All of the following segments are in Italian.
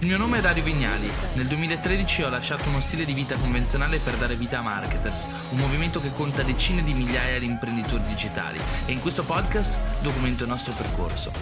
Il mio nome è Dario Vignali. Nel 2013 ho lasciato uno stile di vita convenzionale per dare vita a Marketers, un movimento che conta decine di migliaia di imprenditori digitali e in questo podcast documento il nostro percorso.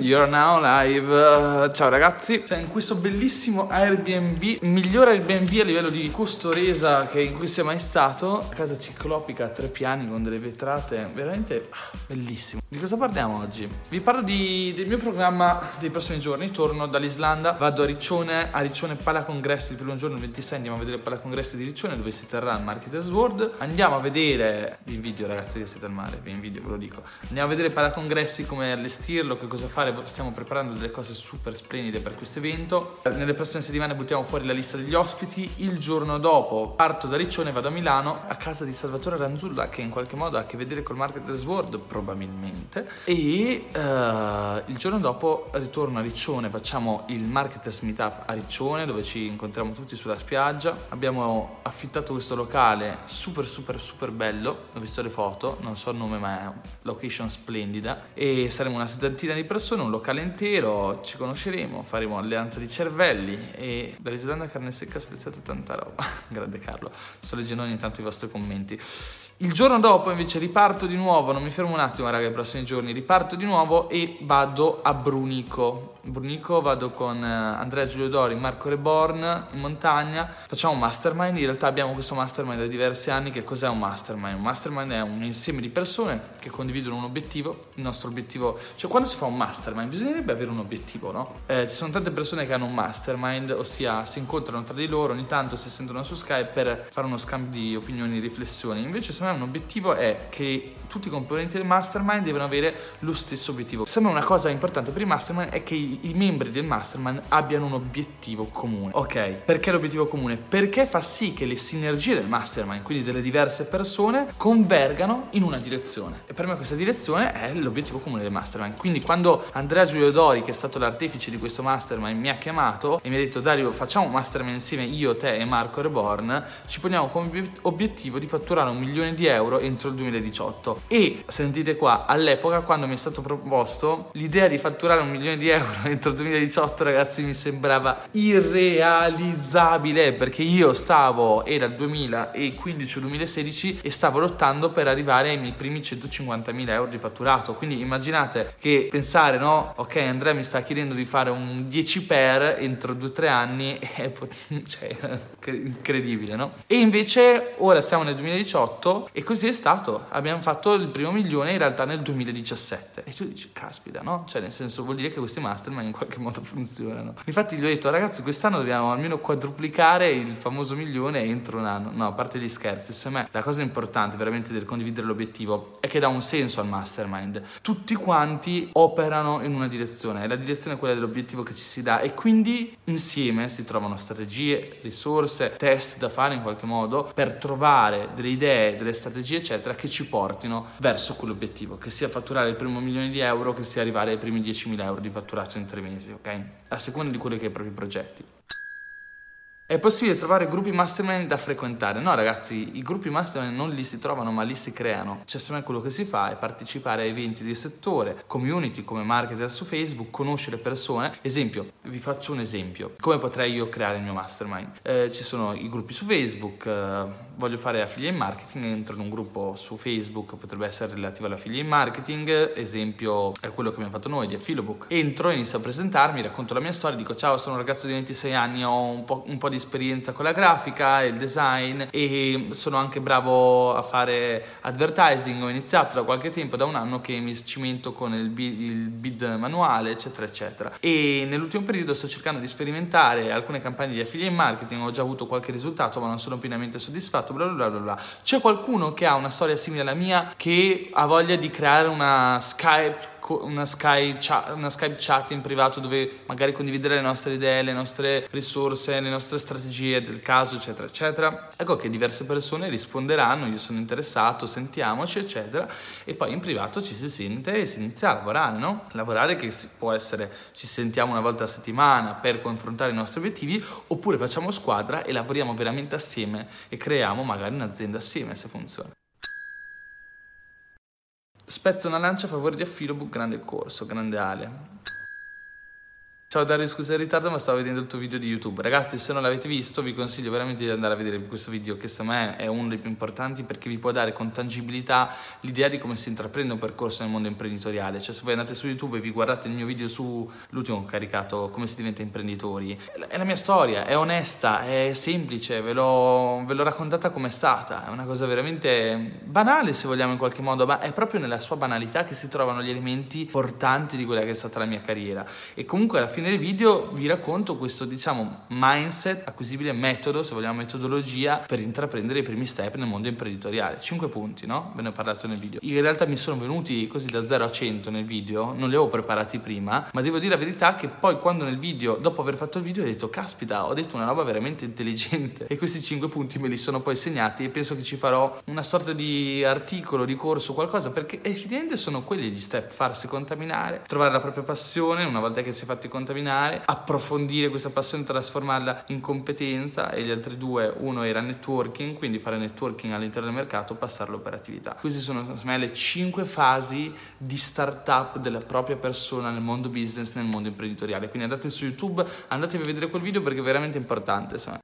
You're now live. Ciao ragazzi, cioè, in questo bellissimo Airbnb, migliore Airbnb a livello di costo-resa che in cui sia mai stato. Casa ciclopica a tre piani con delle vetrate, veramente ah, bellissimo. Di cosa parliamo oggi? Vi parlo di, del mio programma dei prossimi giorni. Torno dall'Islanda, vado a Riccione, a Riccione Palacongressi il primo giorno, il 26 andiamo a vedere il Palacongressi di Riccione dove si terrà il Marketers World. Andiamo a vedere, vi invidio ragazzi che siete al mare, vi invidio, ve lo dico. Andiamo a vedere il Palacongressi, come allestirlo, che cosa fare, stiamo preparando delle cose super splendide per questo evento. Nelle prossime settimane buttiamo fuori la lista degli ospiti. Il giorno dopo parto da Riccione vado a Milano a casa di Salvatore Ranzulla che in qualche modo ha a che vedere col Marketers World probabilmente e uh, il giorno dopo ritorno a Riccione, facciamo il Marketers Meetup a Riccione dove ci incontriamo tutti sulla spiaggia. Abbiamo affittato questo locale super super super bello, ho visto le foto, non so il nome ma è location splendida e saremo una settantina di persone, un locale intero, ci conosceremo, faremo alleanza di cervelli e dall'Islanda carne secca spezzata tanta roba. Grande Carlo, sto leggendo ogni tanto i vostri commenti. Il giorno dopo invece riparto di nuovo, non mi fermo un attimo raga i prossimi giorni, riparto di nuovo e vado a Brunico. Brunico vado con eh, Andrea Giulio Dori, Marco Reborn in montagna, facciamo un mastermind, in realtà abbiamo questo mastermind da diversi anni, che cos'è un mastermind? Un mastermind è un insieme di persone che condividono un obiettivo, il nostro obiettivo, cioè quando si fa un mastermind bisognerebbe avere un obiettivo, no? Eh, ci sono tante persone che hanno un mastermind, ossia si incontrano tra di loro, ogni tanto si sentono su Skype per fare uno scambio di opinioni e riflessioni, invece secondo me un obiettivo è che tutti i componenti del mastermind devono avere lo stesso obiettivo. Secondo me una cosa importante per il mastermind è che i, i membri del mastermind abbiano un obiettivo comune. Ok, perché l'obiettivo comune? Perché fa sì che le sinergie del mastermind, quindi delle diverse persone, convergano in una direzione. E per me questa direzione è l'obiettivo comune del mastermind. Quindi quando Andrea Giulio Dori, che è stato l'artefice di questo mastermind, mi ha chiamato e mi ha detto Dario facciamo un mastermind insieme io, te e Marco Reborn, ci poniamo come obiettivo di fatturare un milione di euro entro il 2018 e sentite qua, all'epoca quando mi è stato proposto l'idea di fatturare un milione di euro entro il 2018, ragazzi, mi sembrava irrealizzabile perché io stavo, era il 2015 o 2016 e stavo lottando per arrivare ai miei primi 150.000 euro di fatturato. Quindi immaginate che pensare, no? Ok, Andrea mi sta chiedendo di fare un 10 per entro 2-3 anni è cioè, incredibile, no? E invece ora siamo nel 2018 e così è stato. Abbiamo fatto il primo milione in realtà nel 2017. E tu dici, caspita, no? Cioè, nel senso, vuol dire che questi mastermind in qualche modo funzionano. Infatti gli ho detto, ragazzi, quest'anno dobbiamo almeno quadruplicare il famoso milione entro un anno. No, a parte gli scherzi, secondo me la cosa importante veramente del condividere l'obiettivo è che dà un senso al mastermind. Tutti quanti operano in una direzione, e la direzione è quella dell'obiettivo che ci si dà e quindi insieme si trovano strategie, risorse, test da fare in qualche modo per trovare delle idee, delle strategie, eccetera, che ci portino verso quell'obiettivo, che sia fatturare il primo milione di euro, che sia arrivare ai primi 10.000 euro di fatturato in tre mesi, ok? A seconda di quelli che hai i propri progetti. È possibile trovare gruppi mastermind da frequentare? No, ragazzi, i gruppi mastermind non li si trovano, ma li si creano. Cioè, secondo quello che si fa è partecipare a eventi di settore, community come marketer su Facebook, conoscere persone. Esempio, vi faccio un esempio. Come potrei io creare il mio mastermind? Eh, ci sono i gruppi su Facebook, eh, voglio fare affiliate marketing, entro in un gruppo su Facebook, potrebbe essere relativo all'affiliate marketing, esempio è quello che abbiamo fatto noi di Affilobook. Entro, inizio a presentarmi, racconto la mia storia, dico ciao, sono un ragazzo di 26 anni, ho un po', un po di esperienza con la grafica e il design e sono anche bravo a fare advertising. Ho iniziato da qualche tempo, da un anno che mi cimento con il il bid manuale, eccetera, eccetera. E nell'ultimo periodo sto cercando di sperimentare alcune campagne di affiliate marketing. Ho già avuto qualche risultato, ma non sono pienamente soddisfatto. Bla bla bla bla. C'è qualcuno che ha una storia simile alla mia che ha voglia di creare una Skype una Skype, chat, chat in privato dove magari condividere le nostre idee, le nostre risorse, le nostre strategie del caso, eccetera, eccetera. Ecco che diverse persone risponderanno, io sono interessato, sentiamoci, eccetera, e poi in privato ci si sente e si inizia a lavorare, no? Lavorare che può essere ci sentiamo una volta a settimana per confrontare i nostri obiettivi, oppure facciamo squadra e lavoriamo veramente assieme e creiamo magari un'azienda assieme se funziona. Spezzo una lancia a favore di Affilobook, grande corso, grande Ale. Ciao Dario, scusa il ritardo, ma stavo vedendo il tuo video di YouTube. Ragazzi, se non l'avete visto, vi consiglio veramente di andare a vedere questo video, che secondo me è uno dei più importanti perché vi può dare con tangibilità l'idea di come si intraprende un percorso nel mondo imprenditoriale. Cioè, se voi andate su YouTube e vi guardate il mio video sull'ultimo che ho caricato, come si diventa imprenditori, è la mia storia, è onesta, è semplice, ve l'ho, ve l'ho raccontata come è stata. È una cosa veramente banale, se vogliamo in qualche modo, ma è proprio nella sua banalità che si trovano gli elementi portanti di quella che è stata la mia carriera. E comunque alla fine fine del video vi racconto questo, diciamo, mindset, acquisibile metodo, se vogliamo metodologia, per intraprendere i primi step nel mondo imprenditoriale. Cinque punti, no? Ve ne ho parlato nel video. In realtà mi sono venuti così da 0 a 100 nel video, non li avevo preparati prima, ma devo dire la verità che poi quando nel video, dopo aver fatto il video, ho detto, caspita, ho detto una roba veramente intelligente. E questi cinque punti me li sono poi segnati e penso che ci farò una sorta di articolo, di corso, qualcosa, perché effettivamente sono quelli gli step, farsi contaminare, trovare la propria passione, una volta che si è fatti contaminare, contaminare, approfondire questa passione, trasformarla in competenza e gli altri due, uno era networking, quindi fare networking all'interno del mercato, passarlo per attività. Queste sono me le cinque fasi di startup della propria persona nel mondo business, nel mondo imprenditoriale. Quindi andate su YouTube, andatevi a vedere quel video perché è veramente importante. Insomma.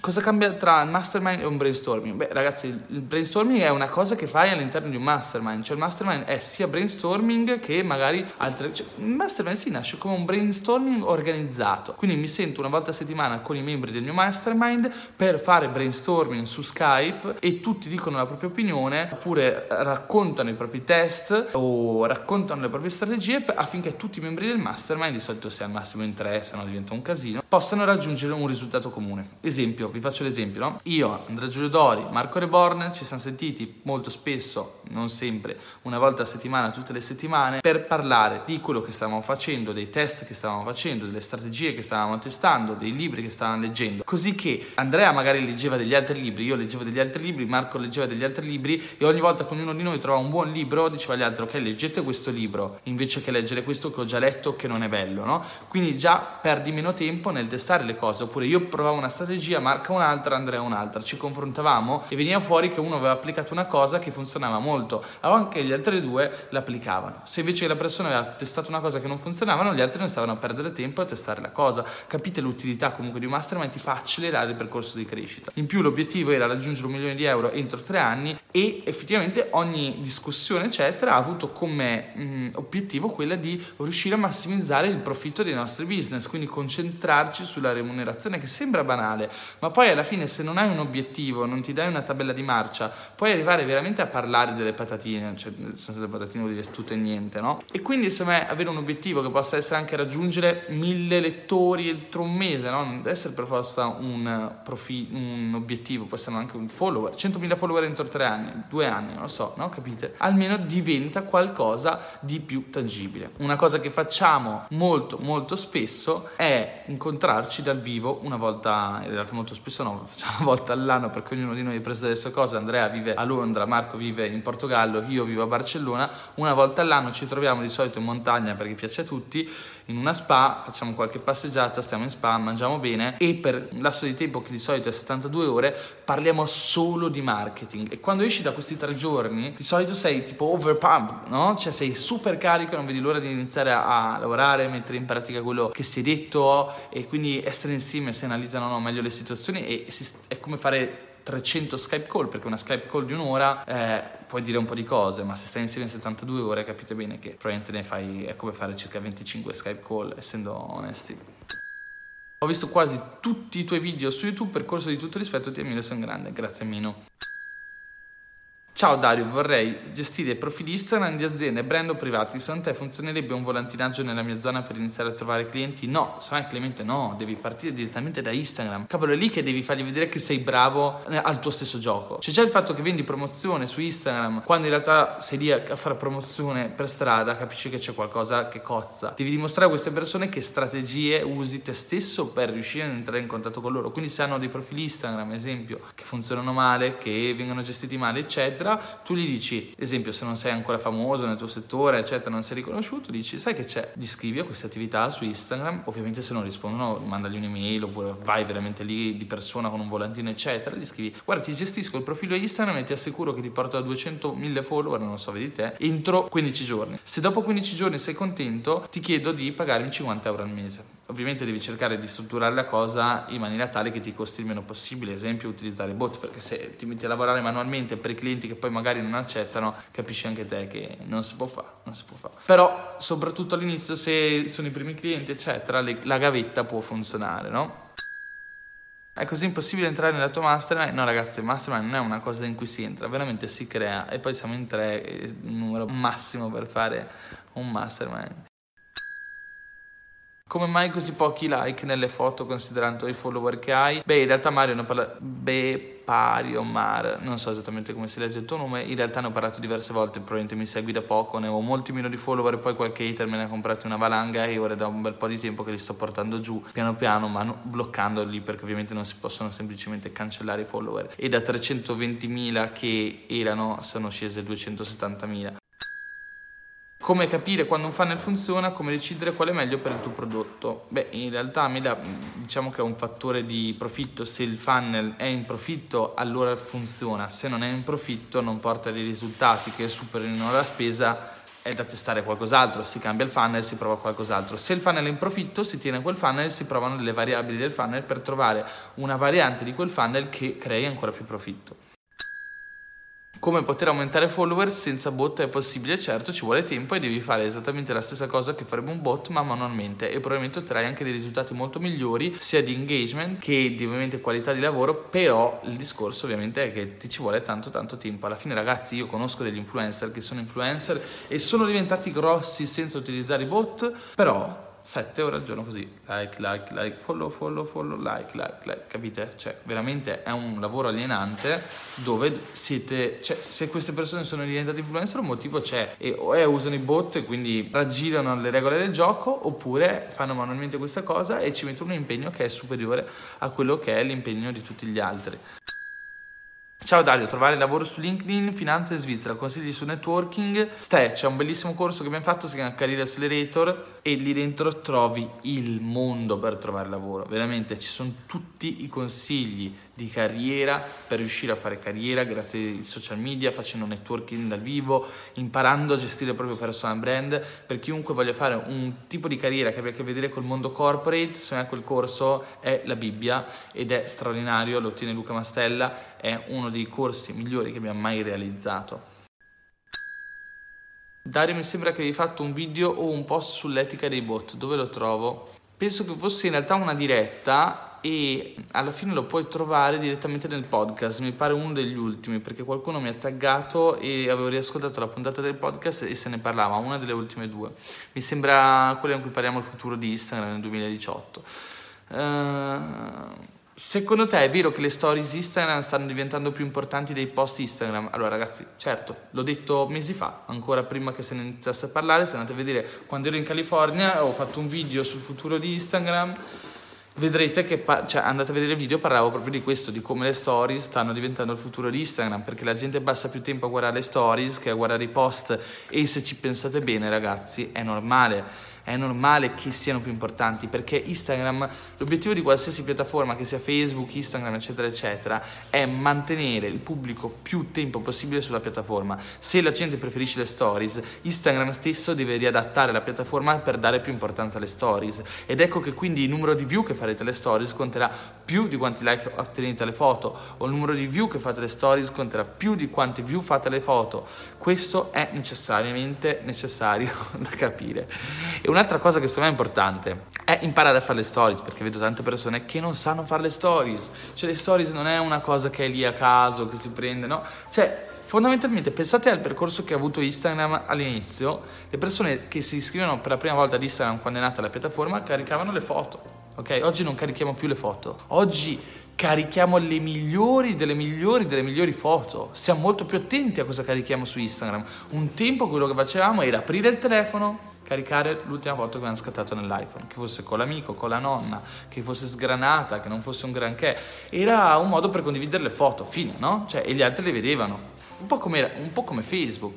Cosa cambia tra un mastermind e un brainstorming? Beh, ragazzi, il brainstorming è una cosa che fai all'interno di un mastermind, cioè il mastermind è sia brainstorming che magari altre. Cioè, il mastermind si nasce come un brainstorming organizzato. Quindi mi sento una volta a settimana con i membri del mio mastermind per fare brainstorming su Skype e tutti dicono la propria opinione oppure raccontano i propri test o raccontano le proprie strategie affinché tutti i membri del mastermind, di solito se al massimo in tre, se no diventa un casino, possano raggiungere un risultato comune. Esempio vi faccio l'esempio, no? Io, Andrea Giulio Dori, Marco Reborn ci siamo sentiti molto spesso, non sempre, una volta a settimana, tutte le settimane, per parlare di quello che stavamo facendo, dei test che stavamo facendo, delle strategie che stavamo testando, dei libri che stavamo leggendo. Così che Andrea magari leggeva degli altri libri, io leggevo degli altri libri, Marco leggeva degli altri libri e ogni volta che ognuno di noi trovava un buon libro diceva agli altri ok leggete questo libro invece che leggere questo che ho già letto che non è bello, no? Quindi già perdi meno tempo nel testare le cose, oppure io provavo una strategia, Marco Marca un'altra, Andrea un'altra, ci confrontavamo e veniva fuori che uno aveva applicato una cosa che funzionava molto, allora anche gli altri due l'applicavano. Se invece la persona aveva testato una cosa che non funzionava, gli altri non stavano a perdere tempo a testare la cosa. Capite l'utilità comunque di un mastermind ti fa accelerare il percorso di crescita. In più l'obiettivo era raggiungere un milione di euro entro tre anni e effettivamente ogni discussione eccetera ha avuto come mh, obiettivo quella di riuscire a massimizzare il profitto dei nostri business, quindi concentrarci sulla remunerazione che sembra banale, ma poi alla fine se non hai un obiettivo, non ti dai una tabella di marcia, puoi arrivare veramente a parlare delle patatine, cioè senza patatine vuol dire tutto e niente, no? E quindi secondo me avere un obiettivo che possa essere anche raggiungere mille lettori entro un mese, no? Non deve essere per forza un, profi- un obiettivo, può essere anche un follower, 100.000 follower entro tre anni, due anni, non lo so, no? Capite? Almeno diventa qualcosa di più tangibile. Una cosa che facciamo molto molto spesso è incontrarci dal vivo una volta, in realtà molto spesso spesso no, facciamo una volta all'anno perché ognuno di noi è preso delle sue cose, Andrea vive a Londra, Marco vive in Portogallo, io vivo a Barcellona, una volta all'anno ci troviamo di solito in montagna perché piace a tutti, in una spa, facciamo qualche passeggiata, stiamo in spa, mangiamo bene e per un lasso di tempo che di solito è 72 ore parliamo solo di marketing e quando esci da questi tre giorni di solito sei tipo overpump, no? Cioè sei super carico, non vedi l'ora di iniziare a, a lavorare, mettere in pratica quello che si è detto e quindi essere insieme si analizzano no, meglio le situazioni e si, è come fare 300 Skype call, perché una Skype call di un'ora eh, puoi dire un po' di cose, ma se stai insieme in 72 ore capite bene che probabilmente ne fai, è come fare circa 25 Skype call, essendo onesti. Ho visto quasi tutti i tuoi video su YouTube, percorso di tutto rispetto, ti ammiro, sono grande, grazie Mino. Ciao Dario, vorrei gestire profili Instagram di aziende e brand o privati. Secondo te funzionerebbe un volantinaggio nella mia zona per iniziare a trovare clienti? No, me Clemente no, devi partire direttamente da Instagram. Cavolo, è lì che devi fargli vedere che sei bravo eh, al tuo stesso gioco. C'è già il fatto che vendi promozione su Instagram, quando in realtà sei lì a fare promozione per strada, capisci che c'è qualcosa che cozza. Devi dimostrare a queste persone che strategie usi te stesso per riuscire ad entrare in contatto con loro. Quindi se hanno dei profili Instagram, ad esempio, che funzionano male, che vengono gestiti male, eccetera, attività, tu gli dici, esempio, se non sei ancora famoso nel tuo settore, eccetera, non sei riconosciuto, dici, sai che c'è, gli scrivi a queste attività su Instagram, ovviamente se non rispondono mandagli un'email oppure vai veramente lì di persona con un volantino, eccetera, gli scrivi, guarda ti gestisco il profilo Instagram e ti assicuro che ti porto a 200.000 follower, non so, vedi te, entro 15 giorni. Se dopo 15 giorni sei contento, ti chiedo di pagarmi 50 euro al mese. Ovviamente devi cercare di strutturare la cosa in maniera tale che ti costi il meno possibile, esempio utilizzare bot, perché se ti metti a lavorare manualmente per i clienti che poi magari non accettano, capisci anche te che non si può fare, non si può fare. Però soprattutto all'inizio se sono i primi clienti eccetera, le, la gavetta può funzionare, no? È così impossibile entrare nella tua mastermind? No ragazzi, il mastermind non è una cosa in cui si entra, veramente si crea e poi siamo in tre, il numero massimo per fare un mastermind. Come mai così pochi like nelle foto considerando i follower che hai? Beh, in realtà Mario ne parla... Beh, Pario, Mar, non so esattamente come si legge il tuo nome, in realtà ne ho parlato diverse volte, probabilmente mi segui da poco, ne ho molti meno di follower, poi qualche hater me ne ha comprati una valanga e ora è da un bel po' di tempo che li sto portando giù piano piano, ma no, bloccandoli perché ovviamente non si possono semplicemente cancellare i follower. E da 320.000 che erano sono scese a 270.000. Come capire quando un funnel funziona, come decidere qual è meglio per il tuo prodotto? Beh, in realtà Meda diciamo che è un fattore di profitto, se il funnel è in profitto allora funziona, se non è in profitto non porta dei risultati che superino la spesa è da testare qualcos'altro, si cambia il funnel, si prova qualcos'altro. Se il funnel è in profitto, si tiene quel funnel si provano delle variabili del funnel per trovare una variante di quel funnel che crei ancora più profitto. Come poter aumentare followers senza bot è possibile, certo ci vuole tempo e devi fare esattamente la stessa cosa che farebbe un bot ma manualmente. E probabilmente otterrai anche dei risultati molto migliori sia di engagement che di ovviamente qualità di lavoro, però il discorso ovviamente è che ti ci vuole tanto tanto tempo. Alla fine ragazzi io conosco degli influencer che sono influencer e sono diventati grossi senza utilizzare i bot, però 7 ore al giorno così, like, like, like, follow, follow, follow, like, like, like, capite? Cioè, veramente è un lavoro alienante dove siete, cioè, se queste persone sono diventate influencer un motivo c'è e o è usano i bot e quindi raggirano le regole del gioco oppure fanno manualmente questa cosa e ci mettono un impegno che è superiore a quello che è l'impegno di tutti gli altri. Ciao Dario, trovare lavoro su LinkedIn, finanza in Svizzera, consigli su networking. Ste, c'è un bellissimo corso che abbiamo fatto, si chiama Career Accelerator e lì dentro trovi il mondo per trovare lavoro. Veramente ci sono tutti i consigli di carriera per riuscire a fare carriera grazie ai social media, facendo networking dal vivo, imparando a gestire il proprio personal brand. Per chiunque voglia fare un tipo di carriera che abbia a che vedere col mondo corporate, secondo me quel corso è la Bibbia ed è straordinario, lo ottiene Luca Mastella, è uno dei corsi migliori che abbiamo mai realizzato. Dario, mi sembra che avevi fatto un video o un post sull'etica dei bot, dove lo trovo? Penso che fosse in realtà una diretta e alla fine lo puoi trovare direttamente nel podcast, mi pare uno degli ultimi perché qualcuno mi ha taggato e avevo riascoltato la puntata del podcast e se ne parlava, una delle ultime due. Mi sembra quella in cui parliamo del futuro di Instagram nel 2018. Uh, Secondo te è vero che le stories Instagram stanno diventando più importanti dei post Instagram? Allora ragazzi, certo, l'ho detto mesi fa, ancora prima che se ne iniziasse a parlare, se andate a vedere quando ero in California ho fatto un video sul futuro di Instagram, vedrete che, cioè andate a vedere il video, parlavo proprio di questo, di come le stories stanno diventando il futuro di Instagram, perché la gente passa più tempo a guardare le stories che a guardare i post e se ci pensate bene ragazzi è normale è normale che siano più importanti perché Instagram, l'obiettivo di qualsiasi piattaforma che sia Facebook, Instagram, eccetera, eccetera, è mantenere il pubblico più tempo possibile sulla piattaforma. Se la gente preferisce le stories, Instagram stesso deve riadattare la piattaforma per dare più importanza alle stories. Ed ecco che quindi il numero di view che farete alle stories conterà più di quanti like ottenete alle foto, o il numero di view che fate alle stories conterà più di quanti view fate alle foto. Questo è necessariamente necessario da capire. E un'altra cosa che secondo me è importante è imparare a fare le stories, perché vedo tante persone che non sanno fare le stories. Cioè le stories non è una cosa che è lì a caso, che si prende, no? Cioè fondamentalmente pensate al percorso che ha avuto Instagram all'inizio, le persone che si iscrivono per la prima volta ad Instagram quando è nata la piattaforma caricavano le foto, ok? Oggi non carichiamo più le foto, oggi carichiamo le migliori delle migliori delle migliori foto. Siamo molto più attenti a cosa carichiamo su Instagram. Un tempo quello che facevamo era aprire il telefono, caricare l'ultima foto che avevano scattato nell'iPhone, che fosse con l'amico, con la nonna, che fosse sgranata, che non fosse un granché. Era un modo per condividere le foto, fine, no? Cioè, e gli altri le vedevano. un po' un po come Facebook.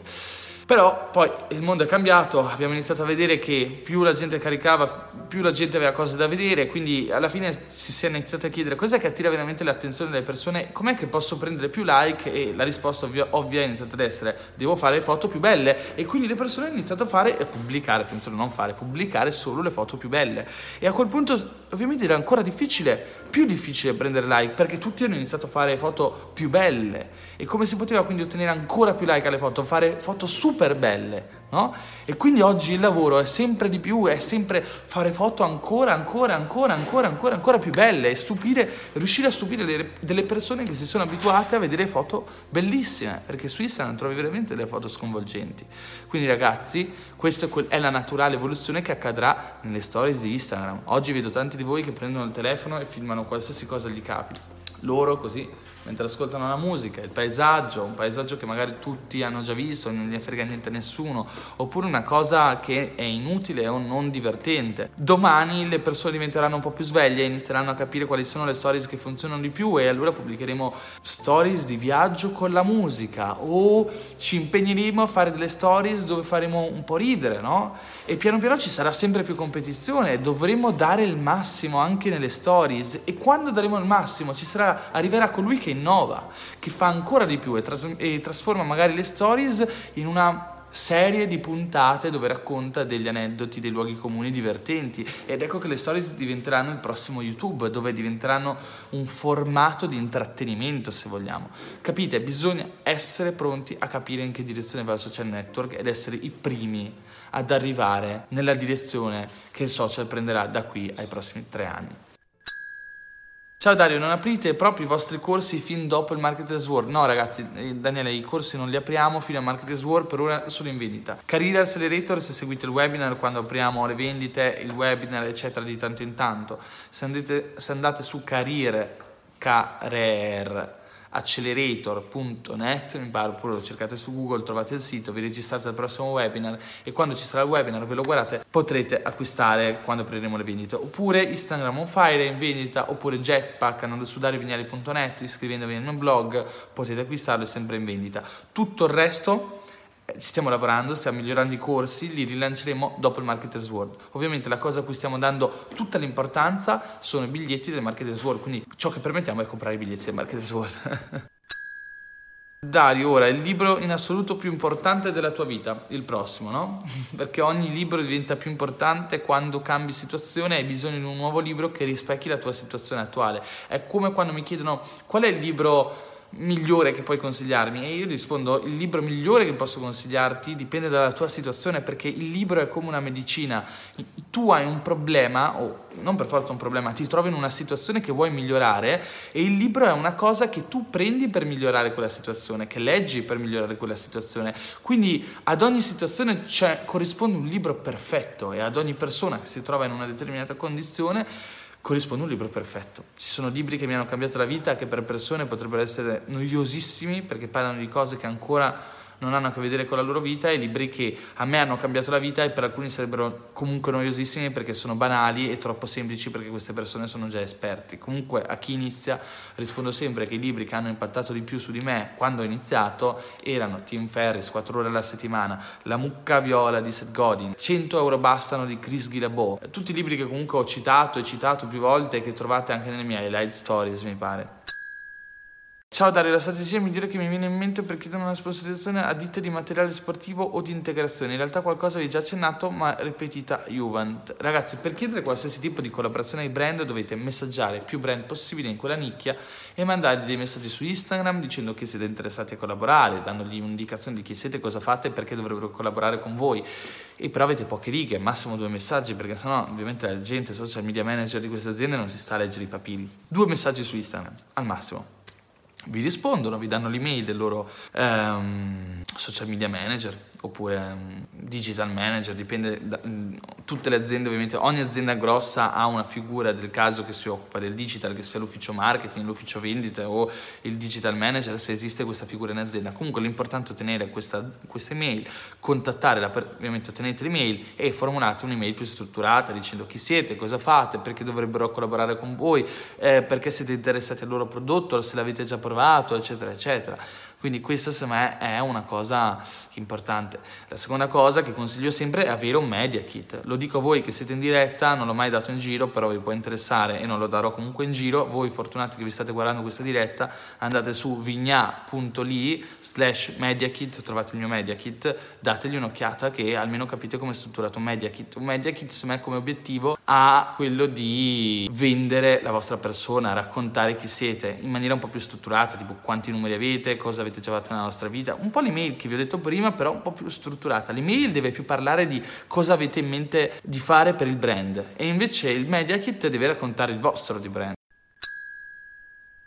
Però poi il mondo è cambiato, abbiamo iniziato a vedere che più la gente caricava, più la gente aveva cose da vedere, quindi alla fine si, si è iniziato a chiedere cos'è che attira veramente l'attenzione delle persone, com'è che posso prendere più like? E la risposta ovvia, ovvia è iniziata ad essere devo fare foto più belle. E quindi le persone hanno iniziato a fare e pubblicare, attenzione non fare, pubblicare solo le foto più belle. E a quel punto ovviamente era ancora difficile, più difficile prendere like perché tutti hanno iniziato a fare foto più belle e come si poteva quindi ottenere ancora più like alle foto, fare foto super belle, no? E quindi oggi il lavoro è sempre di più, è sempre fare foto ancora, ancora, ancora, ancora, ancora, ancora più belle e stupire, riuscire a stupire le, delle persone che si sono abituate a vedere foto bellissime, perché su Instagram trovi veramente delle foto sconvolgenti. Quindi ragazzi, questa è la naturale evoluzione che accadrà nelle stories di Instagram. Oggi vedo tanti di voi che prendono il telefono e filmano qualsiasi cosa gli capita. Loro così mentre ascoltano la musica, il paesaggio, un paesaggio che magari tutti hanno già visto, non gli frega niente a nessuno, oppure una cosa che è inutile o non divertente. Domani le persone diventeranno un po' più sveglie e inizieranno a capire quali sono le stories che funzionano di più e allora pubblicheremo stories di viaggio con la musica o ci impegneremo a fare delle stories dove faremo un po' ridere, no? E piano piano ci sarà sempre più competizione, dovremo dare il massimo anche nelle stories e quando daremo il massimo ci sarà, arriverà colui che innova, che fa ancora di più e, tras- e trasforma magari le stories in una serie di puntate dove racconta degli aneddoti, dei luoghi comuni divertenti ed ecco che le stories diventeranno il prossimo YouTube dove diventeranno un formato di intrattenimento se vogliamo. Capite? Bisogna essere pronti a capire in che direzione va il social network ed essere i primi ad arrivare nella direzione che il social prenderà da qui ai prossimi tre anni. Ciao Dario, non aprite proprio i vostri corsi fin dopo il Marketers World? No ragazzi, eh, Daniele, i corsi non li apriamo fino al Marketers World, per ora sono in vendita. Career Accelerator, se seguite il webinar quando apriamo le vendite, il webinar eccetera di tanto in tanto, se andate, se andate su Career, Career accelerator.net, mi pare, oppure lo cercate su Google, trovate il sito, vi registrate al prossimo webinar e quando ci sarà il webinar ve lo guardate, potrete acquistare quando apriremo le vendite. Oppure Instagram on Fire in vendita, oppure Jetpack andando su dariovignali.net, iscrivendovi nel mio blog, potete acquistarlo, è sempre in vendita. Tutto il resto ci stiamo lavorando, stiamo migliorando i corsi, li rilanceremo dopo il Marketers World. Ovviamente la cosa a cui stiamo dando tutta l'importanza sono i biglietti del Marketers World, quindi ciò che permettiamo è comprare i biglietti del Marketers World. Dario, ora il libro in assoluto più importante della tua vita, il prossimo, no? Perché ogni libro diventa più importante quando cambi situazione e hai bisogno di un nuovo libro che rispecchi la tua situazione attuale. È come quando mi chiedono qual è il libro migliore che puoi consigliarmi? E io rispondo, il libro migliore che posso consigliarti dipende dalla tua situazione perché il libro è come una medicina. Tu hai un problema, o non per forza un problema, ti trovi in una situazione che vuoi migliorare e il libro è una cosa che tu prendi per migliorare quella situazione, che leggi per migliorare quella situazione. Quindi ad ogni situazione corrisponde un libro perfetto e ad ogni persona che si trova in una determinata condizione corrisponde un libro perfetto. Ci sono libri che mi hanno cambiato la vita che per persone potrebbero essere noiosissimi perché parlano di cose che ancora non hanno a che vedere con la loro vita e libri che a me hanno cambiato la vita e per alcuni sarebbero comunque noiosissimi perché sono banali e troppo semplici perché queste persone sono già esperti. Comunque a chi inizia rispondo sempre che i libri che hanno impattato di più su di me quando ho iniziato erano Tim Ferris, 4 ore alla settimana, La mucca viola di Seth Godin, 100 euro bastano di Chris Guillebeau, tutti i libri che comunque ho citato e citato più volte e che trovate anche nelle mie highlight stories mi pare. Ciao Dario, la strategia migliore che mi viene in mente per chiedere una sponsorizzazione a ditte di materiale sportivo o di integrazione. In realtà qualcosa vi già accennato, ma ripetita Juvent. Ragazzi, per chiedere qualsiasi tipo di collaborazione ai brand dovete messaggiare più brand possibile in quella nicchia e mandargli dei messaggi su Instagram dicendo che siete interessati a collaborare, dandogli un'indicazione di chi siete, cosa fate e perché dovrebbero collaborare con voi. E però avete poche righe, massimo due messaggi, perché sennò ovviamente la gente, social media manager di queste aziende non si sta a leggere i papiri. Due messaggi su Instagram, al massimo vi rispondono, vi danno l'email del loro um, social media manager oppure um, digital manager, dipende da um, tutte le aziende ovviamente, ogni azienda grossa ha una figura del caso che si occupa del digital, che sia l'ufficio marketing, l'ufficio vendite o il digital manager, se esiste questa figura in azienda. Comunque l'importante è ottenere questa, questa email, contattare, la, ovviamente ottenete l'email e formulate un'email più strutturata dicendo chi siete, cosa fate, perché dovrebbero collaborare con voi, eh, perché siete interessati al loro prodotto, se l'avete già provato, eccetera, eccetera Quindi questa secondo me è una cosa importante. La seconda cosa che consiglio sempre è avere un media kit. Lo dico a voi che siete in diretta, non l'ho mai dato in giro, però vi può interessare e non lo darò comunque in giro. Voi fortunati che vi state guardando questa diretta, andate su vigna.li slash media kit, trovate il mio media kit, dategli un'occhiata che almeno capite come è strutturato un media kit. Un media kit secondo me come obiettivo ha quello di vendere la vostra persona, raccontare chi siete in maniera un po' più strutturata, tipo quanti numeri avete, cosa avete fatto nella vostra vita, un po' l'email che vi ho detto prima, però un po' più strutturata. L'email deve più parlare di cosa avete in mente di fare per il brand e invece il media kit deve raccontare il vostro di brand.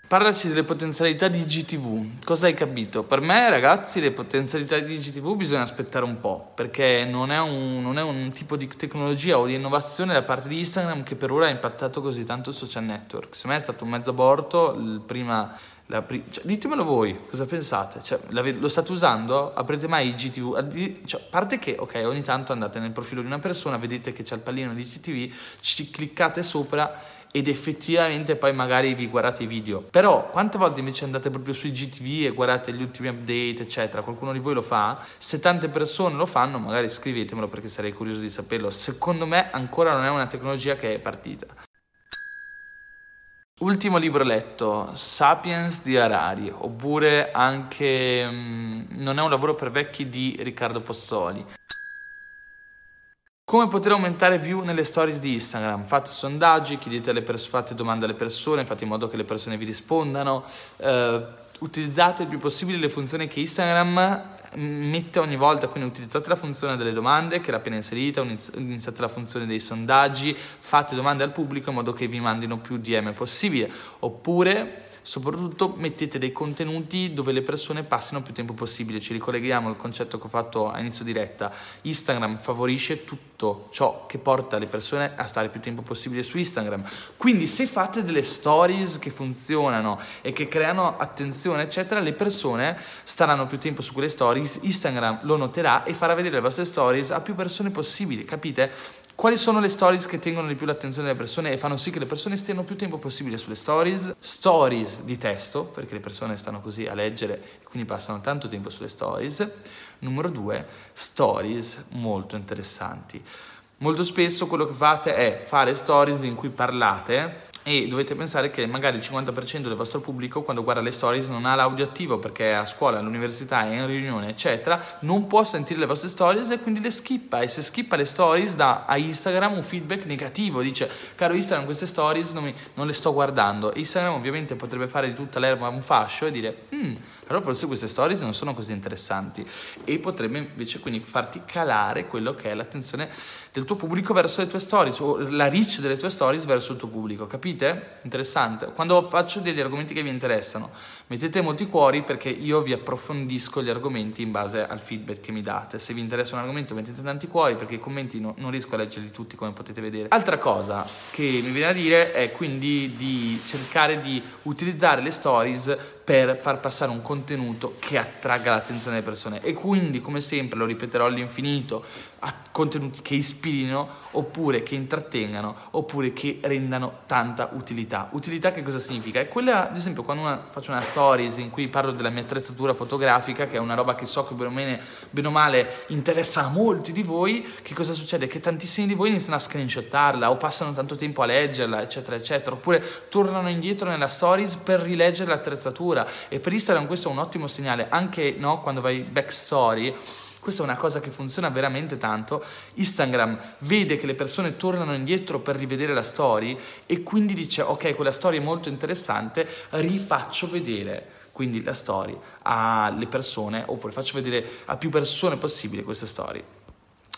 Parlaci delle potenzialità di GTV. Cosa hai capito? Per me, ragazzi, le potenzialità di GTV bisogna aspettare un po', perché non è, un, non è un tipo di tecnologia o di innovazione da parte di Instagram che per ora ha impattato così tanto il social network. Secondo me è stato un mezzo aborto, il prima Pri- cioè, ditemelo voi, cosa pensate? Cioè, lo state usando? Aprite mai i GTV? Cioè, a parte che, ok, ogni tanto andate nel profilo di una persona, vedete che c'è il pallino di GTV, ci cliccate sopra ed effettivamente poi magari vi guardate i video. Però quante volte invece andate proprio sui GTV e guardate gli ultimi update, eccetera? Qualcuno di voi lo fa? Se tante persone lo fanno, magari scrivetemelo perché sarei curioso di saperlo. Secondo me ancora non è una tecnologia che è partita. Ultimo libro letto, Sapiens di Harari, oppure anche mm, Non è un lavoro per vecchi di Riccardo Pozzoli. Come poter aumentare view nelle stories di Instagram? Fate sondaggi, persone, fate domande alle persone, fate in modo che le persone vi rispondano, eh, utilizzate il più possibile le funzioni che Instagram mette ogni volta, quindi utilizzate la funzione delle domande che è appena inserita, iniziate la funzione dei sondaggi, fate domande al pubblico in modo che vi mandino più DM possibile, oppure soprattutto mettete dei contenuti dove le persone passino più tempo possibile. Ci ricolleghiamo al concetto che ho fatto a inizio diretta. Instagram favorisce tutto ciò che porta le persone a stare più tempo possibile su Instagram. Quindi se fate delle stories che funzionano e che creano attenzione, eccetera, le persone staranno più tempo su quelle stories, Instagram lo noterà e farà vedere le vostre stories a più persone possibili, capite? Quali sono le stories che tengono di più l'attenzione delle persone e fanno sì che le persone stiano più tempo possibile sulle stories? Stories di testo, perché le persone stanno così a leggere e quindi passano tanto tempo sulle stories. Numero due, stories molto interessanti. Molto spesso quello che fate è fare stories in cui parlate e dovete pensare che magari il 50% del vostro pubblico quando guarda le stories non ha l'audio attivo perché è a scuola, all'università, è in riunione, eccetera, non può sentire le vostre stories e quindi le skippa e se skippa le stories dà a Instagram un feedback negativo, dice caro Instagram queste stories non, mi, non le sto guardando. Instagram ovviamente potrebbe fare di tutta l'erba un fascio e dire mm, allora forse queste stories non sono così interessanti e potrebbe invece quindi farti calare quello che è l'attenzione del tuo pubblico verso le tue stories o la reach delle tue stories verso il tuo pubblico, capite? Interessante. Quando faccio degli argomenti che vi interessano, mettete molti cuori perché io vi approfondisco gli argomenti in base al feedback che mi date. Se vi interessa un argomento mettete tanti cuori perché i commenti no, non riesco a leggerli tutti come potete vedere. Altra cosa che mi viene a dire è quindi di cercare di utilizzare le stories per far passare un contenuto che attragga l'attenzione delle persone e quindi come sempre lo ripeterò all'infinito contenuti che ispirino oppure che intrattengano oppure che rendano tanta utilità. Utilità che cosa significa? È quella, ad esempio, quando una, faccio una stories in cui parlo della mia attrezzatura fotografica, che è una roba che so che bene o, male, bene o male interessa a molti di voi, che cosa succede? Che tantissimi di voi iniziano a screenshottarla o passano tanto tempo a leggerla, eccetera, eccetera, oppure tornano indietro nella stories per rileggere l'attrezzatura e per Instagram questo è un ottimo segnale, anche no, quando vai backstory questa è una cosa che funziona veramente tanto. Instagram vede che le persone tornano indietro per rivedere la story e quindi dice ok, quella storia è molto interessante, rifaccio vedere quindi la story alle persone oppure faccio vedere a più persone possibile queste storie.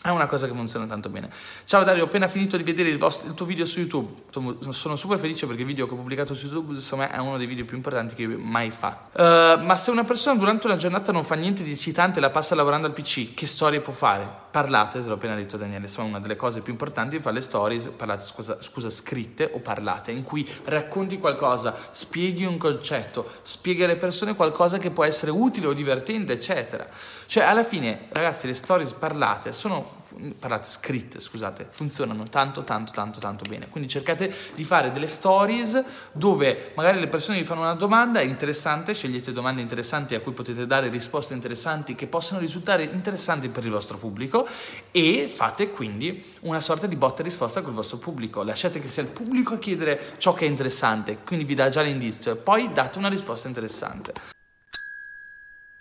È una cosa che funziona tanto bene. Ciao Dario, ho appena finito di vedere il, vostro, il, tuo video su YouTube. Sono super felice perché il video che ho pubblicato su YouTube, secondo è uno dei video più importanti che ho mai fatto. Uh, ma se una persona durante una giornata non fa niente di eccitante e la passa lavorando al PC, che storie può fare? Parlate, te l'ho appena detto Daniele, insomma una delle cose più importanti è fare le stories, parlate, scusa, scusa, scritte o parlate, in cui racconti qualcosa, spieghi un concetto, spieghi alle persone qualcosa che può essere utile o divertente, eccetera. Cioè, alla fine, ragazzi, le stories parlate sono parlate scritte, scusate, funzionano tanto, tanto, tanto, tanto bene. Quindi cercate di fare delle stories dove magari le persone vi fanno una domanda interessante, scegliete domande interessanti a cui potete dare risposte interessanti che possano risultare interessanti per il vostro pubblico e fate quindi una sorta di botta e risposta col vostro pubblico. Lasciate che sia il pubblico a chiedere ciò che è interessante, quindi vi dà già l'indizio e poi date una risposta interessante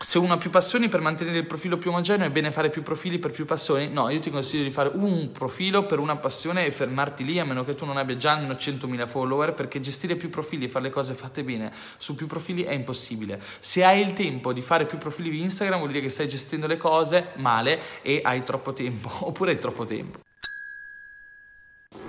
se uno ha più passioni per mantenere il profilo più omogeneo è bene fare più profili per più passioni? No, io ti consiglio di fare un profilo per una passione e fermarti lì a meno che tu non abbia già 100.000 follower perché gestire più profili e fare le cose fatte bene su più profili è impossibile. Se hai il tempo di fare più profili di Instagram vuol dire che stai gestendo le cose male e hai troppo tempo oppure hai troppo tempo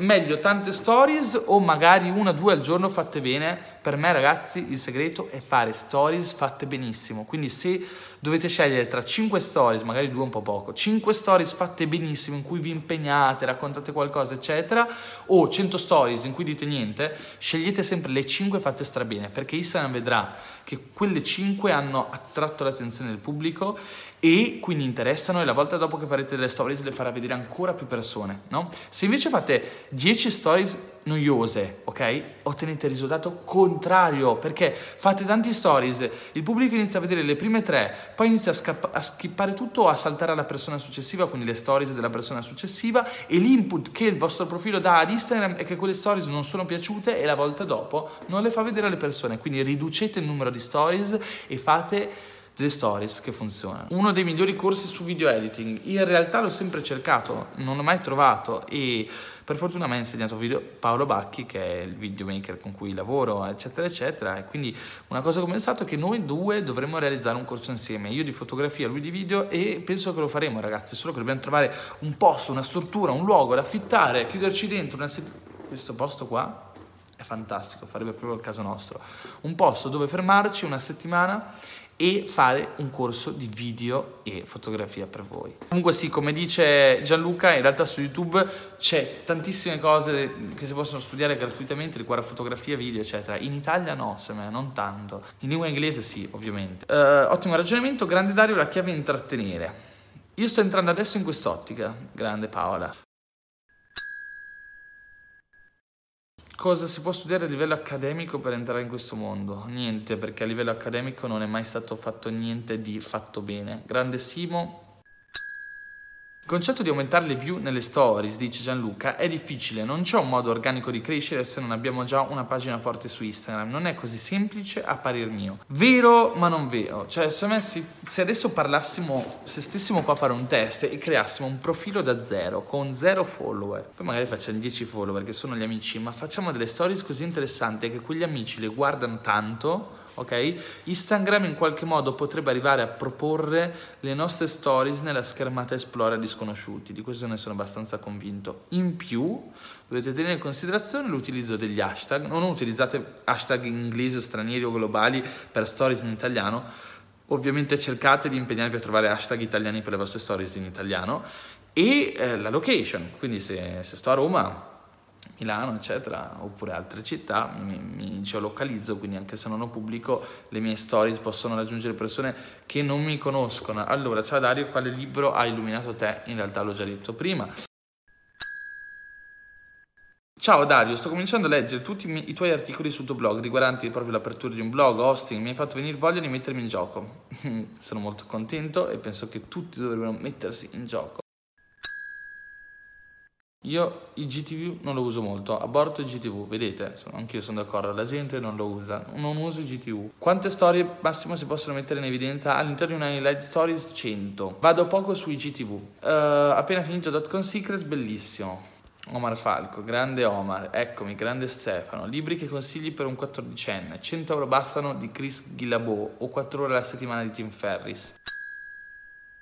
meglio tante stories o magari una due al giorno fatte bene. Per me ragazzi il segreto è fare stories fatte benissimo. Quindi se dovete scegliere tra 5 stories, magari due un po' poco, 5 stories fatte benissimo in cui vi impegnate, raccontate qualcosa eccetera, o 100 stories in cui dite niente, scegliete sempre le 5 fatte strabene perché Instagram vedrà che quelle 5 hanno attratto l'attenzione del pubblico e quindi interessano e la volta dopo che farete delle stories le farà vedere ancora più persone, no? Se invece fate 10 stories noiose, ok? Ottenete il risultato contrario perché fate tanti stories, il pubblico inizia a vedere le prime tre, poi inizia a, scappa- a skippare tutto a saltare alla persona successiva, quindi le stories della persona successiva e l'input che il vostro profilo dà ad Instagram è che quelle stories non sono piaciute e la volta dopo non le fa vedere alle persone, quindi riducete il numero di stories e fate delle stories che funzionano. Uno dei migliori corsi su video editing, in realtà l'ho sempre cercato, non l'ho mai trovato e per fortuna mi ha insegnato video Paolo Bacchi che è il videomaker con cui lavoro eccetera eccetera e quindi una cosa che ho pensato è che noi due dovremmo realizzare un corso insieme, io di fotografia, lui di video e penso che lo faremo ragazzi, solo che dobbiamo trovare un posto, una struttura, un luogo da affittare, chiuderci dentro una settimana, questo posto qua è fantastico, farebbe proprio il caso nostro. Un posto dove fermarci una settimana e fare un corso di video e fotografia per voi. Comunque sì, come dice Gianluca, in realtà su YouTube c'è tantissime cose che si possono studiare gratuitamente riguardo a fotografia, video, eccetera. In Italia no, me, non tanto. In lingua inglese sì, ovviamente. Uh, ottimo ragionamento, grande Dario, la chiave è intrattenere. Io sto entrando adesso in quest'ottica, grande Paola. Cosa si può studiare a livello accademico per entrare in questo mondo? Niente, perché a livello accademico non è mai stato fatto niente di fatto bene. Grande Simo, il concetto di aumentare le view nelle stories, dice Gianluca, è difficile, non c'è un modo organico di crescere se non abbiamo già una pagina forte su Instagram, non è così semplice a parer mio. Vero ma non vero, cioè secondo me se, adesso parlassimo, se stessimo qua a fare un test e creassimo un profilo da zero, con zero follower, poi magari facciamo 10 follower che sono gli amici, ma facciamo delle stories così interessanti che quegli amici le guardano tanto ok? Instagram in qualche modo potrebbe arrivare a proporre le nostre stories nella schermata Esplora di sconosciuti, di questo ne sono abbastanza convinto. In più dovete tenere in considerazione l'utilizzo degli hashtag, non utilizzate hashtag inglesi, stranieri o globali per stories in italiano, ovviamente cercate di impegnarvi a trovare hashtag italiani per le vostre stories in italiano. E eh, la location, quindi se, se sto a Roma Milano, eccetera, oppure altre città, mi, mi geolocalizzo, quindi anche se non ho pubblico, le mie stories possono raggiungere persone che non mi conoscono. Allora, ciao Dario, quale libro ha illuminato te? In realtà l'ho già detto prima. Ciao Dario, sto cominciando a leggere tutti i, tuoi articoli sul tuo blog riguardanti proprio l'apertura di un blog, hosting, mi hai fatto venire voglia di mettermi in gioco. Sono molto contento e penso che tutti dovrebbero mettersi in gioco. Io il GTV non lo uso molto, aborto il GTV, vedete, anch'io sono d'accordo, la gente non lo usa, non uso il GTV. Quante storie massimo si possono mettere in evidenza? All'interno di una Light Stories 100. Vado poco sui GTV. Uh, eh, appena finito Dotcom Secrets, bellissimo. Omar Falco, grande Omar, eccomi, grande Stefano, libri che consigli per un 14enne, 100 euro bastano di Chris Guillebeau o 4 ore alla settimana di Tim Ferris.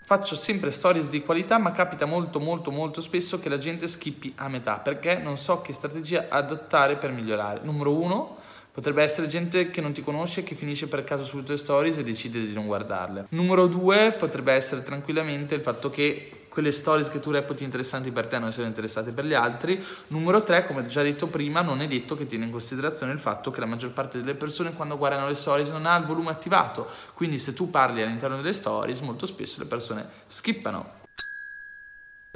Faccio sempre stories di qualità, ma capita molto molto molto spesso che la gente skippi a metà perché non so che strategia adottare per migliorare. Numero uno, potrebbe essere gente che non ti conosce, che finisce per caso sulle tue stories e decide di non guardarle. Numero due, potrebbe essere tranquillamente il fatto che quelle stories che tu reputi interessanti per te non siano interessate per gli altri. Numero tre, come già detto prima, non è detto che tiene in considerazione il fatto che la maggior parte delle persone quando guardano le stories non ha il volume attivato. Quindi se tu parli all'interno delle stories, molto spesso le persone skippano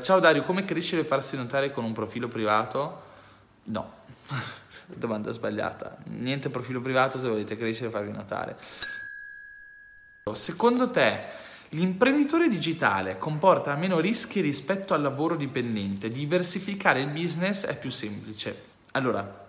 Ciao Dario, come crescere e farsi notare con un profilo privato? No, domanda sbagliata. Niente profilo privato se volete crescere e farvi notare. Secondo te l'imprenditore digitale comporta meno rischi rispetto al lavoro dipendente? Diversificare il business è più semplice. Allora,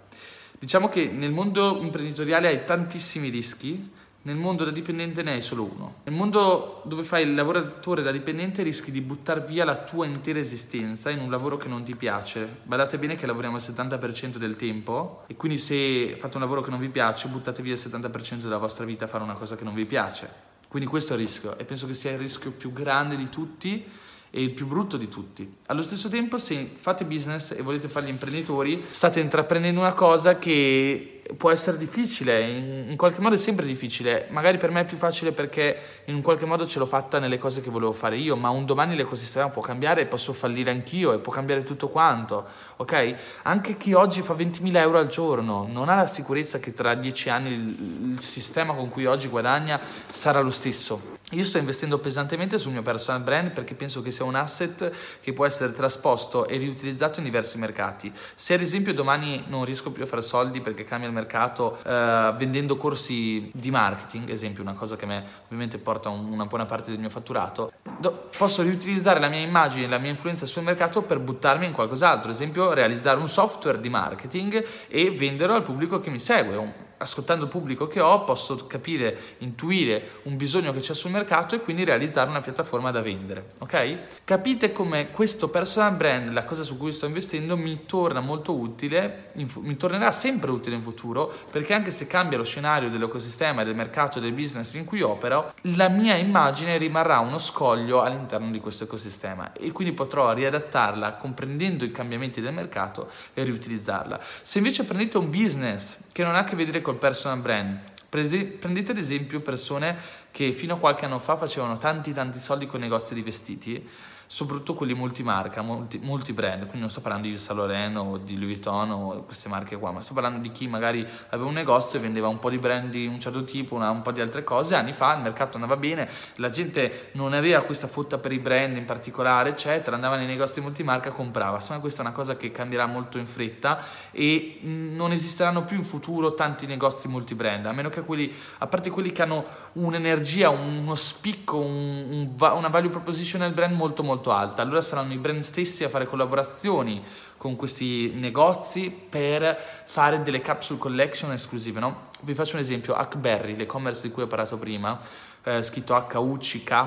diciamo che nel mondo imprenditoriale hai tantissimi rischi nel mondo da dipendente ne hai solo uno. Nel mondo dove fai il lavoratore da dipendente rischi di buttare via la tua intera esistenza in un lavoro che non ti piace. Badate bene che lavoriamo il 70% del tempo e quindi se fate un lavoro che non vi piace buttate via il 70% della vostra vita a fare una cosa che non vi piace. Quindi questo è il rischio e penso che sia il rischio più grande di tutti e il più brutto di tutti. Allo stesso tempo se fate business e volete fare gli imprenditori state intraprendendo una cosa che può essere difficile, in, in, qualche modo è sempre difficile, magari per me è più facile perché in un qualche modo ce l'ho fatta nelle cose che volevo fare io, ma un domani l'ecosistema può cambiare e posso fallire anch'io e può cambiare tutto quanto, ok? Anche chi oggi fa 20.000 euro al giorno non ha la sicurezza che tra 10 anni il, il sistema con cui oggi guadagna sarà lo stesso. Io sto investendo pesantemente sul mio personal brand perché penso che sia un asset che può essere trasposto e riutilizzato in diversi mercati. Se ad esempio domani non riesco più a fare soldi perché cambia il mercato eh, vendendo corsi di marketing, esempio una cosa che a me ovviamente porta una buona parte del mio fatturato, do, posso riutilizzare la mia immagine, la mia influenza sul mercato per buttarmi in qualcos'altro, ad esempio realizzare un software di marketing e venderlo al pubblico che mi segue ascoltando il pubblico che ho posso capire, intuire un bisogno che c'è sul mercato e quindi realizzare una piattaforma da vendere, ok? Capite come questo personal brand, la cosa su cui sto investendo, mi torna molto utile, fu- mi tornerà sempre utile in futuro, perché anche se cambia lo scenario dell'ecosistema, del mercato, del business in cui opero, la mia immagine rimarrà uno scoglio all'interno di questo ecosistema e quindi potrò riadattarla comprendendo i cambiamenti del mercato e riutilizzarla. Se invece prendete un business che non ha a che vedere col personal brand. Prendete ad esempio persone che fino a qualche anno fa facevano tanti tanti soldi con negozi di vestiti soprattutto quelli multimarca, multi, multi brand, quindi non sto parlando di Saint Laurent o di Louis Vuitton o queste marche qua, ma sto parlando di chi magari aveva un negozio e vendeva un po' di brand di un certo tipo, una, un po' di altre cose, anni fa il mercato andava bene, la gente non aveva questa fotta per i brand in particolare, eccetera, andava nei negozi multimarca e comprava, insomma questa è una cosa che cambierà molto in fretta e non esisteranno più in futuro tanti negozi multibrand, a meno che quelli, a parte quelli che hanno un'energia, uno spicco, un, un, una value proposition del brand molto molto molto alta, allora saranno i brand stessi a fare collaborazioni con questi negozi per fare delle capsule collection esclusive. No? Vi faccio un esempio, Hackberry, l'e-commerce di cui ho parlato prima, eh, scritto H-U-C-K-B-E-R-R-Y,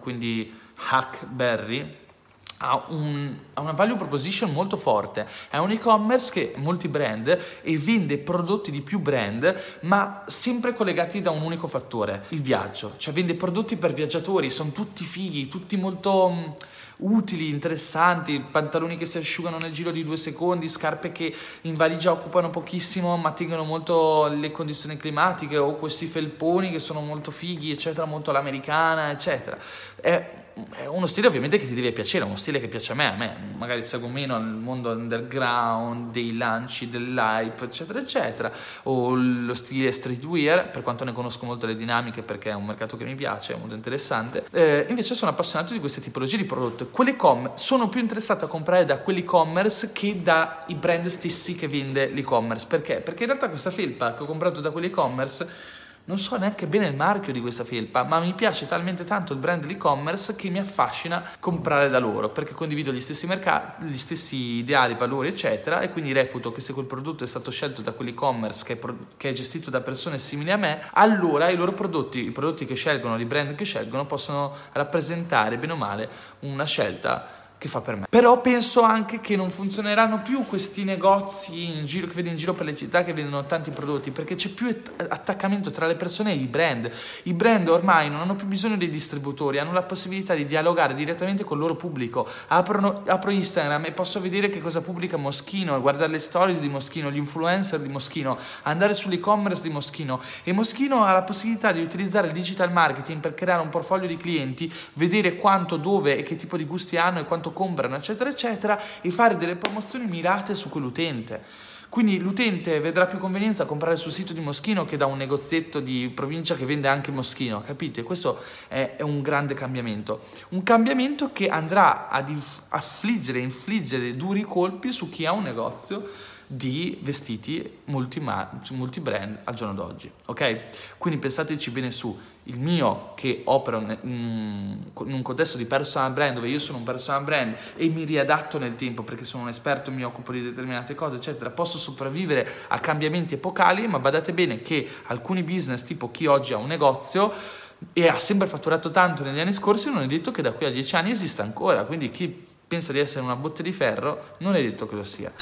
quindi Hackberry ha, un, ha, una value proposition molto forte, è un e-commerce che molti brand e vende prodotti di più brand, ma sempre collegati da un unico fattore, il viaggio, cioè vende prodotti per viaggiatori, sono tutti fighi, tutti molto mm, utili, interessanti, pantaloni che si asciugano nel giro di due secondi, scarpe che in valigia occupano pochissimo ma tengono molto le condizioni climatiche o questi felponi che sono molto fighi, eccetera, molto all'americana, eccetera. È è uno stile ovviamente che ti deve piacere, uno stile che piace a me, a me magari seguo meno il mondo underground, dei lanci, dell'hype, eccetera, eccetera, o lo stile streetwear, per quanto ne conosco molto le dinamiche perché è un mercato che mi piace, è molto interessante, eh, invece sono appassionato di queste tipologie di prodotto. Sono più interessato a comprare da quell'e-commerce che dai brand stessi che vende l'e-commerce, perché? Perché in realtà questa felpa che ho comprato da quell'e-commerce non so neanche bene il marchio di questa felpa, ma mi piace talmente tanto il brand dell'e-commerce che mi affascina comprare da loro, perché condivido gli stessi mercati, gli stessi ideali, valori, eccetera, e quindi reputo che se quel prodotto è stato scelto da quell'e-commerce che è, pro- che è gestito da persone simili a me, allora i loro prodotti, i prodotti che scelgono, i brand che scelgono, possono rappresentare bene o male una scelta che fa per me. Però penso anche che non funzioneranno più questi negozi in giro, che vedi in giro per le città che vendono tanti prodotti, perché c'è più attaccamento tra le persone e i brand. I brand ormai non hanno più bisogno dei distributori, hanno la possibilità di dialogare direttamente con il loro pubblico. Aprono, apro Instagram e posso vedere che cosa pubblica Moschino, guardare le stories di Moschino, gli influencer di Moschino, andare sull'e-commerce di Moschino e Moschino ha la possibilità di utilizzare il digital marketing per creare un portfolio di clienti, vedere quanto, dove e che tipo di gusti hanno e quanto quanto comprano, eccetera, eccetera, e fare delle promozioni mirate su quell'utente. Quindi l'utente vedrà più convenienza a comprare sul sito di Moschino che da un negozietto di provincia che vende anche Moschino, capite? Questo è, un grande cambiamento. Un cambiamento che andrà ad affliggere, infliggere duri colpi su chi ha un negozio di vestiti multi-brand multi al giorno d'oggi, ok? Quindi pensateci bene su, il mio che opera in un contesto di personal brand dove io sono un personal brand e mi riadatto nel tempo perché sono un esperto, mi occupo di determinate cose, eccetera, posso sopravvivere a cambiamenti epocali, ma badate bene che alcuni business, tipo chi oggi ha un negozio, e ha sempre fatturato tanto negli anni scorsi, non è detto che da qui a dieci anni esista ancora, quindi chi pensa di essere una botte di ferro non è detto che lo sia.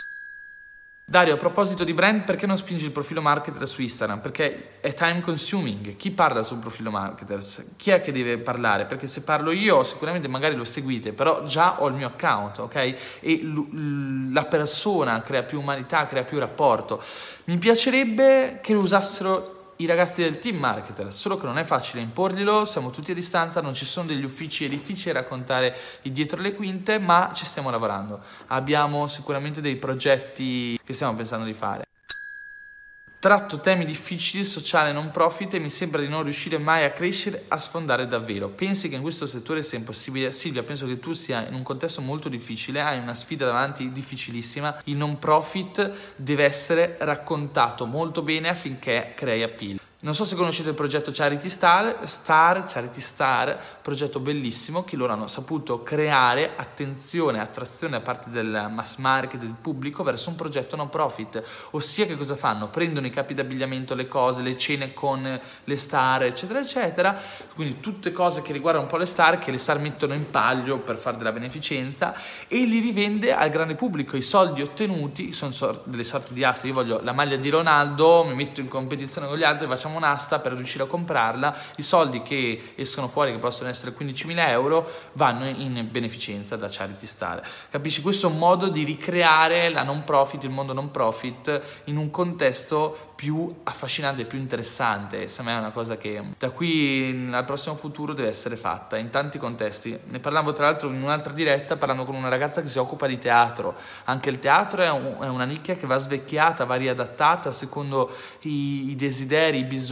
Dario, a proposito di brand, perché non spingi il profilo marketer su Instagram? Perché è time consuming. Chi parla sul profilo marketers? Chi è che deve parlare? Perché se parlo io, sicuramente magari lo seguite, però già ho il mio account, ok? E l- la persona crea più umanità, crea più rapporto. Mi piacerebbe che lo usassero i ragazzi del team marketer, solo che non è facile imporglielo, siamo tutti a distanza, non ci sono degli uffici, è difficile raccontare il dietro le quinte, ma ci stiamo lavorando. Abbiamo sicuramente dei progetti che stiamo pensando di fare. Tratto temi difficili, sociale, non profit e mi sembra di non riuscire mai a crescere, a sfondare davvero. Pensi che in questo settore sia impossibile? Silvia, penso che tu sia in un contesto molto difficile, hai una sfida davanti difficilissima. Il non profit deve essere raccontato molto bene affinché crei appeal. Non so se conoscete il progetto Charity Star, Star, Charity Star, progetto bellissimo che loro hanno saputo creare attenzione, attrazione da parte del mass market, del pubblico verso un progetto non profit, ossia che cosa fanno? Prendono i capi d'abbigliamento, le cose, le cene con le star, eccetera, eccetera, quindi tutte cose che riguardano un po' le star, che le star mettono in palio per fare della beneficenza e li rivende al grande pubblico. I soldi ottenuti sono delle sorti di aste, io voglio la maglia di Ronaldo, mi metto in competizione con gli altri, facciamo facciamo un'asta per riuscire a comprarla, i soldi che escono fuori, che possono essere 15.000 euro, vanno in beneficenza da Charity Star. Capisci? Questo è un modo di ricreare la non profit, il mondo non profit, in un contesto più affascinante, più interessante. Secondo me è una cosa che da qui al prossimo futuro deve essere fatta in tanti contesti. Ne parlavo tra l'altro in un'altra diretta parlando con una ragazza che si occupa di teatro. Anche il teatro è, un, è una nicchia che va svecchiata, va riadattata secondo i, i desideri, i bisogni,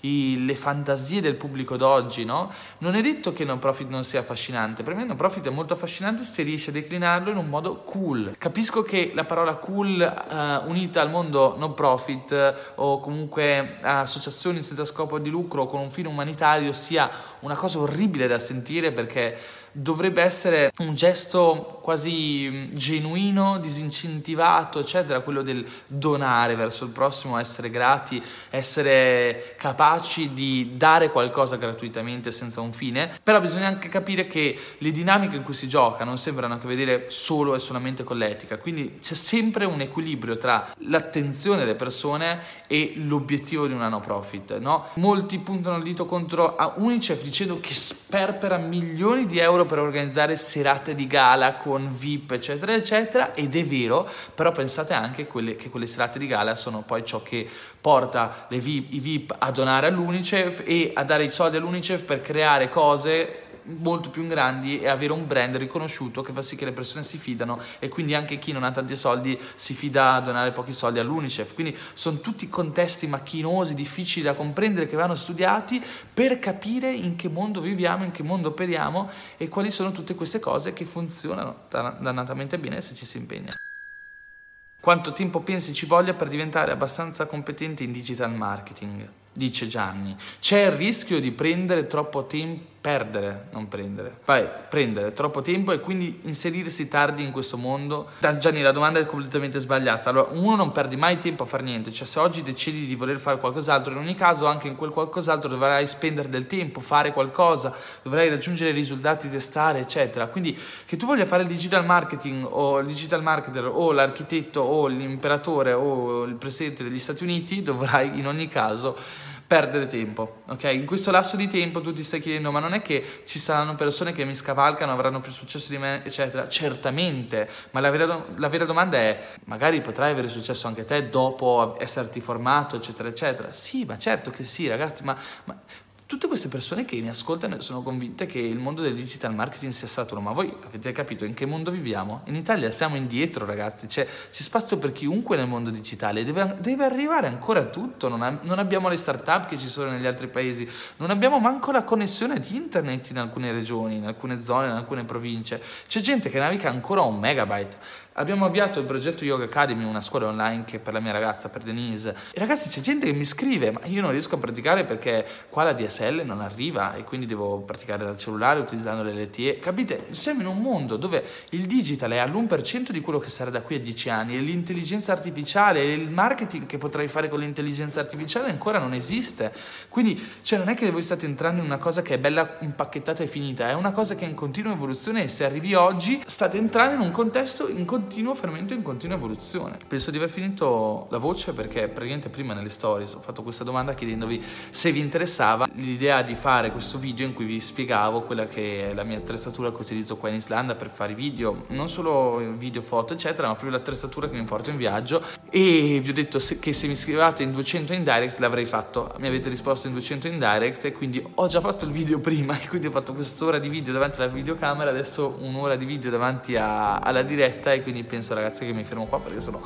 i, le fantasie del pubblico d'oggi. No? Non è detto che non profit non sia affascinante. Per me non profit è molto affascinante se riesce a declinarlo in un modo cool. Capisco che la parola cool uh, unita al mondo non profit o comunque associazioni senza scopo di lucro con un fine umanitario sia una cosa orribile da sentire perché dovrebbe essere un gesto quasi mm, genuino, disincentivato, eccetera, quello del donare verso il prossimo, essere grati, essere capaci di dare qualcosa gratuitamente senza un fine, però bisogna anche capire che le dinamiche in cui si gioca non sembrano a che vedere solo e solamente con l'etica, quindi c'è sempre un equilibrio tra l'attenzione delle persone e l'obiettivo di una no profit, no? Molti puntano il dito contro Unicef dicendo che sperpera milioni di euro per organizzare serate di gala con VIP, eccetera, eccetera, ed è vero, però pensate anche quelle, che quelle serate di gala sono poi ciò che porta VIP, i VIP a donare all'Unicef e a dare i soldi all'Unicef per creare cose molto più grandi e avere un brand riconosciuto che fa sì che le persone si fidano e quindi anche chi non ha tanti soldi si fida a donare pochi soldi all'Unicef. Quindi sono tutti contesti macchinosi, difficili da comprendere che vanno studiati per capire in che mondo viviamo, in che mondo operiamo e quali sono tutte queste cose che funzionano dannatamente bene se ci si impegna. Quanto tempo pensi ci voglia per diventare abbastanza competente in digital marketing? Dice Gianni. C'è il rischio di prendere troppo tempo perdere, non prendere. Vai, prendere troppo tempo e quindi inserirsi tardi in questo mondo. Gianni, la domanda è completamente sbagliata. Allora, uno non perdi mai tempo a fare niente, cioè se oggi decidi di voler fare qualcos'altro, in ogni caso anche in quel qualcos'altro dovrai spendere del tempo, fare qualcosa, dovrai raggiungere risultati, testare, eccetera. Quindi che tu voglia fare il digital marketing o il digital marketer o l'architetto o l'imperatore o il presidente degli Stati Uniti, dovrai in ogni caso perdere tempo, ok? In questo lasso di tempo tu ti stai chiedendo, ma non è che ci saranno persone che mi scavalcano, avranno più successo di me, eccetera? Certamente, ma la vera, la vera domanda è, magari potrai avere successo anche te dopo esserti formato, eccetera, eccetera. Sì, ma certo che sì, ragazzi, ma, ma tutte queste persone che mi ascoltano sono convinte che il mondo del digital marketing sia saturo, ma voi avete capito in che mondo viviamo? In Italia siamo indietro ragazzi, c'è, c'è spazio per chiunque nel mondo digitale, deve, deve arrivare ancora tutto, non, ha, non, abbiamo le start-up che ci sono negli altri paesi, non abbiamo manco la connessione di internet in alcune regioni, in alcune zone, in alcune province, c'è gente che naviga ancora un megabyte. Abbiamo avviato il progetto Yoga Academy, una scuola online che per la mia ragazza, per Denise. E ragazzi, c'è gente che mi scrive, ma io non riesco a praticare perché qua la DSL non arriva e quindi devo praticare dal cellulare utilizzando le LTE. Capite? Siamo in un mondo dove il digital è all'1% di quello che sarà da qui a 10 anni e l'intelligenza artificiale e il marketing che potrai fare con l'intelligenza artificiale ancora non esiste. Quindi, cioè, non è che voi state entrando in una cosa che è bella impacchettata e finita, è una cosa che è in continua evoluzione e se arrivi oggi state entrando in un contesto in continuo continuo fermento in continua evoluzione. Penso di aver finito la voce perché praticamente prima nelle stories ho fatto questa domanda chiedendovi se vi interessava l'idea di fare questo video in cui vi spiegavo quella che è la mia attrezzatura che utilizzo qua in Islanda per fare i video, non solo video, foto eccetera, ma proprio l'attrezzatura che mi porto in viaggio e vi ho detto che se mi scrivevate in 200 in direct l'avrei fatto, mi avete risposto in 200 in direct e quindi ho già fatto il video prima e quindi ho fatto quest'ora di video davanti alla videocamera, adesso un'ora di video davanti a, alla diretta e quindi penso ragazzi che mi fermo qua perché sono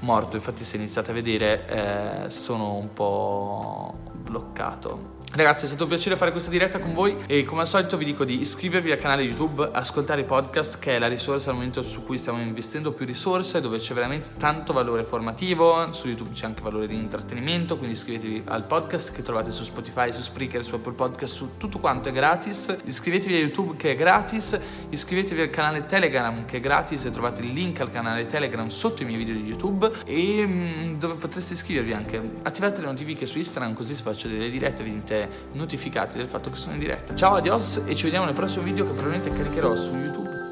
morto, infatti se iniziate a vedere eh, sono un po' bloccato Ragazzi è stato un piacere fare questa diretta con voi e come al solito vi dico di iscrivervi al canale YouTube, ascoltare i podcast che è la risorsa al momento su cui stiamo investendo più risorse, dove c'è veramente tanto valore formativo, su YouTube c'è anche valore di intrattenimento, quindi iscrivetevi al podcast che trovate su Spotify, su Spreaker, su Apple Podcast, su tutto quanto è gratis, iscrivetevi a YouTube che è gratis, iscrivetevi al canale Telegram che è gratis e trovate il link al canale Telegram sotto i miei video di YouTube. E mm, dove potreste iscrivervi anche, attivate le notifiche su Instagram così se faccio delle dirette venite notificati del fatto che sono in diretta. Ciao, adios e ci vediamo nel prossimo video che probabilmente caricherò su YouTube